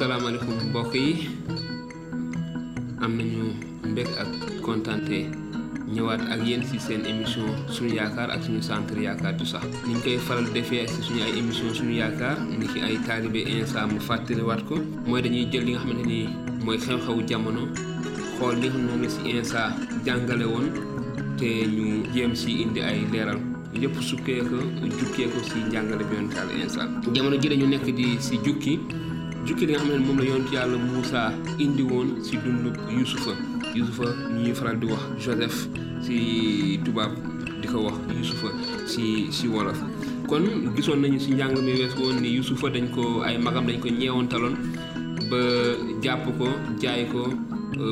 salaamaaleykum mbokk yi am nañu mbég ak kontante ñëwaat ak yéen ci seen émission suñu yaakaar ak suñu centre yaakaar du sax. Ni ñu koy faral defee ci suñu ay émission suñu yaakaar ni ki ay taalibe insa mu fàttaliwaat ko mooy dañuy jël li nga xamante ni mooy xew-xewu jamono xool li nga xam ne ci insa jàngale woon te ñu jéem ci indi ay leeral. Yëpp sukkee ko jukkee ko ci njàngale bi yonent yàlla insa. Jamono ji dañu nekk di ci jukki jukki li nga xam ne moom la yonent yàlla Moussa indi woon ci dundub Yusufa. Yusufa ñuy faral di wax Joseph ci tubaab di ko wax Yusufa ci ci wolof. Kon gisoon nañu ci njàng mi wees woon ni Yusufa dañ ko ay magam dañ ko ñeewantaloon ba jàpp ko jaay ko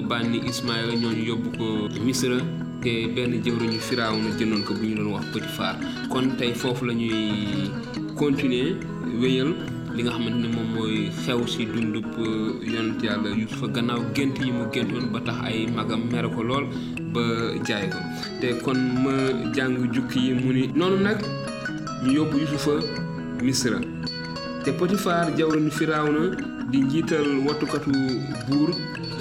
bànni Ismaïla ñooñu yóbbu ko Misra te benn jëwriñu Firawna jëndoon ko bu ñu doon wax Potifar kon tey foofu la ñuy continuer wéyal li nga xamante ne moom mooy xew ci dundub yonent yàlla Yusufa gannaaw gént yi mu géntoon ba tax ay magam mere ko lool ba jaay ko. Te kon ma jàng jukki yi mu ni noonu nag ñu yóbbu Yusufa Misra. Te Potifar jawriñu Firawna di njiital wattukatu buur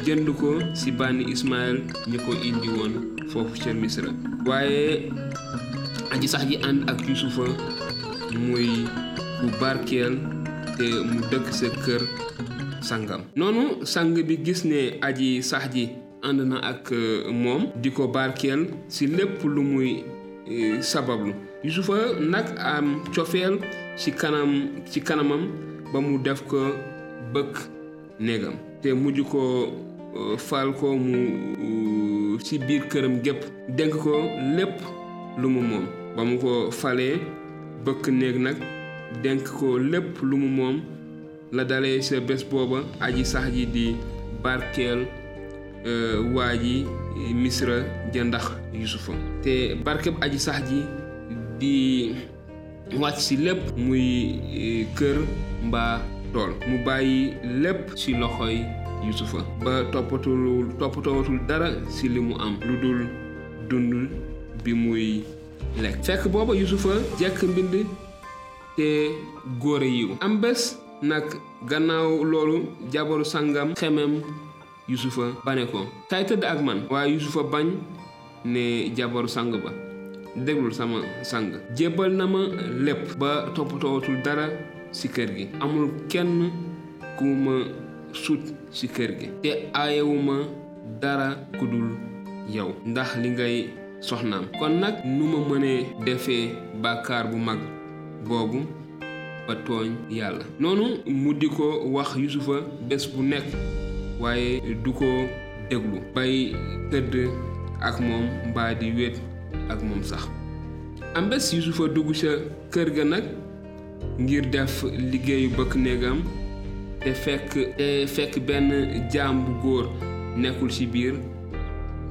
jënd ko ci bànni Ismaël ñi ko indi woon foofu ca Misra. Waaye aji sax ji ànd ak Yusufa muy ku barkeel te mu dëkk sa kër sangam. Noonu sang bi gis ne aji sax ji ànd na ak moom di ko barkeel ci lépp lu muy sabablu. Yusufa nag am cofeel ci kanam ci kanamam ba mu def ko bëkk néegam te mujj ko fal ko mu ci biir këram gépp dénk ko lépp lu mu moom. Ba mu ko falee bëkk néeg nag dénk ko lépp lu mu moom la dalee sa bés booba aji sax di barkeel waa ji misra ja ndax yusufa. Te barkeb aji sax di wàcc ci lépp muy kër mbaa tool. Mu bàyyi lépp ci loxoy yusufa. Ba toppatul toppatoowatul dara ci li mu am. Lu dul dund bi muy lekk. Fekk booba yusufa jekk mbind te góore yiw am bés nag gannaaw loolu xemem yusufa bane ko. Kay tëdd ak man. Waaye yusufa bañ ne jabaru sang ba. Déglul sama sang. Jébbal na ma lépp ba toppatoowatul dara ci kër gi. Amul kenn ku ma sut ci kër gi. Te aayewuma dara ku dul yow. Ndax li ngay soxnaam. Kon nag nu ma mënee defee bàkkaar bu mag boobu ba tooñ yàlla. noonu mu di ko wax yusufa bés bu nekk waaye du ko déglu. bay tëdd ak moom mbaa di wéet ak moom sax. am bés yusufa dugg ca kër ga nag ngir def liggéeyu bëkk néegam te fekk te fekk benn jaam bu góor nekkul ci biir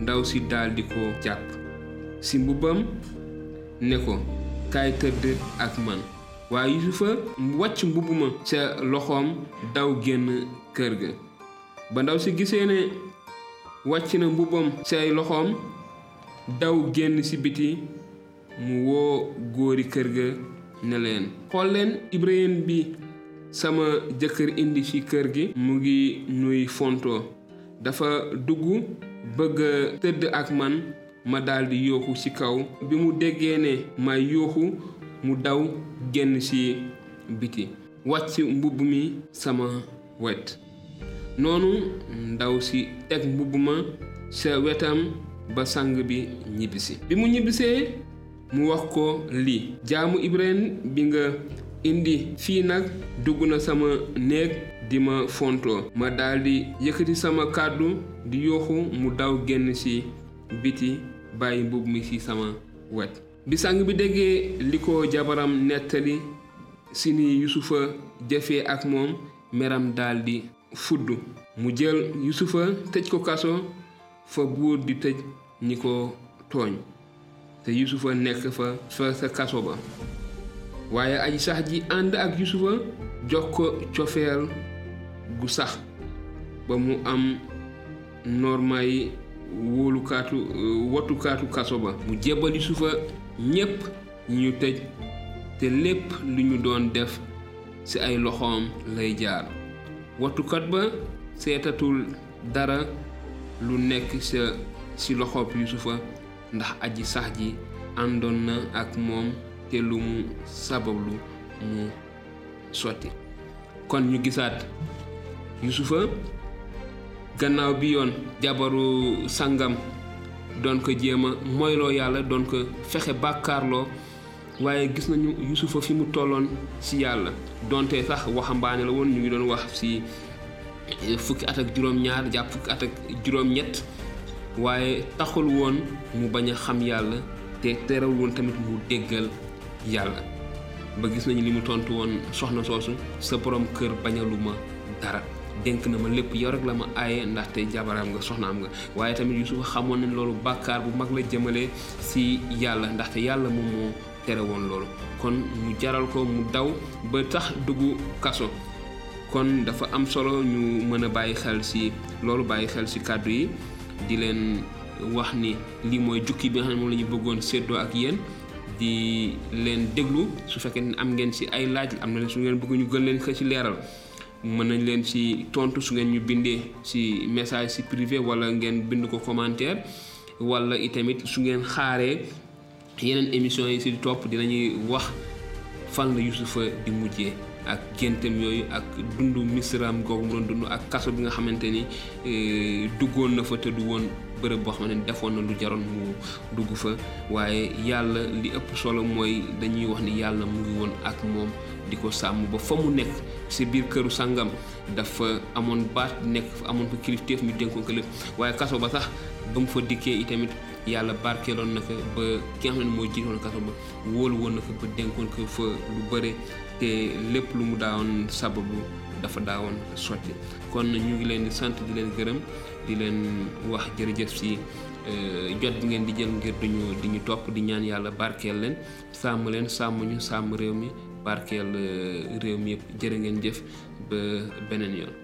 ndaw si daldi ko jàpp. ci mbubbam ne ko kaay tëdd ak man. Waaye yusufa wàcc mbubb ma ca loxoom daw génn kër ga. Ba ndaw si gisee ne wàcc na mbubbam cay loxoom daw génn ci biti mu woo góori kër ga ne leen xool leen ibrahim bi sama jëkkër indi ci kër gi mu ngi nuy fontoo. Dafa dugg bëgg tëdd ak man ma daldi yooxu ci kaw bi mu déggee ne may yooxu mu daw génn ci biti wàcc mbubb mi sama wet. Noonu ndaw si teg mbubb ma sa wetam ba sang bi ñibbisi. Bi mu ñibbisee mu wax ko lii jaamu Ibrahim bi nga indi fii nag dugg na sama néeg di ma fontoo. Ma daldi yëkkati sama kàddu di yooxu mu daw génn ci biti bàyyi mbubb mi ci sama wet. Bi sang bi jabaram nettali si ni yusufa jëfee ak meram daldi fudd mu jël yusufa tëj ko kaso fa di tëj ñi ko te yusufa nekk fa fa sa kaso ba. Waaye aji sax ji ak yusufa jox ko cofeel gu sax ba mu am normaay wóolukaatu wattukaatu kaso ba. Mu jébbal yusufa ñépp ñu tëj te lépp lu ñu doon def ci ay loxoom lay jaar. Wattukat ba seetatul dara lu nekk ci loxoob yusufa ndax aji sax ji àndoon na ak moom te lu mu sabablu mu sotti. Kon ñu gisaat yusufa gannaaw bi yoon jabaru sangam doon ko jéem a moyloo yàlla doon ko fexe bàkkaarloo waaye gis nañu yusufa fi mu tolloon ci yàlla. Donte sax waxambaane la woon ñu ngi doon wax ci fukki at ak juróom-ñaar jàpp fukki at ak juróom-ñett waaye taxul woon mu bañ a xam yàlla te terewul woon tamit mu déggal yàlla. Ba gis nañu li mu tontu woon soxna soosu sa borom kër bañaluma dara dénk na ma lépp yow rek la ma aaye ndaxte jabaraam nga soxnaam nga. Waaye tamit Yuusufa xamoon nañ loolu bu mag la jëmale ci yàlla ndaxte yàlla moom moo tere woon loolu. Kon mu jaral ko mu daw ba tax dugg kaso. Kon dafa am solo ñu mën a bàyyi xel ci loolu bàyyi xel ci kàddu yi di leen wax ni lii mooy jukki bi nga xam ne la bëggoon séddoo ak yéen. Di leen déglu su fekkee ne am ngeen ci ay laaj am na su ngeen bëgg ñu gën leen ko ci leeral mën nañ leen ci tontu su ngeen ñu bindee ci message ci privé wala ngeen bind ko commentaire wala itamit su ngeen xaaree yeneen émission yi ci topp dinañuy wax fan la Yuusufa di mujjee ak géntam yooyu ak dundu misraam googu mu doon ak kaso bi nga xamante ni duggoon na fa te du woon bërëb boo xamante ni defoon na lu jaroon mu dugg fa. Waaye yàlla li ëpp solo mooy dañuy wax ni yàlla mu ngi woon ak moom di ko sàmm ba fa mu nekk si biir këru sàngam dafa amoon baat nekk amoon ko kilifteef ñu dénkoon ko lépp. Waaye kaso ba sax ba mu fa dikkee itamit yàlla barkeeloon na ko ba ki nga xam ne mooy jiitoon kaso ba wóolu woon na ko ba dénkoon ko fa lu bëre te lépp lu mu daawoon sababu dafa daawoon sotti kon ñu ngi leen di sant di leen gërëm di leen wax jërëjëf si jot bi ngeen di jël ngir duñu di ñu topp di ñaan yàlla barkeel leen sàmm leen sàmm ñu sàmm réew mi barkeel réew mi yëpp jërë ngeen jëf ba beneen yoon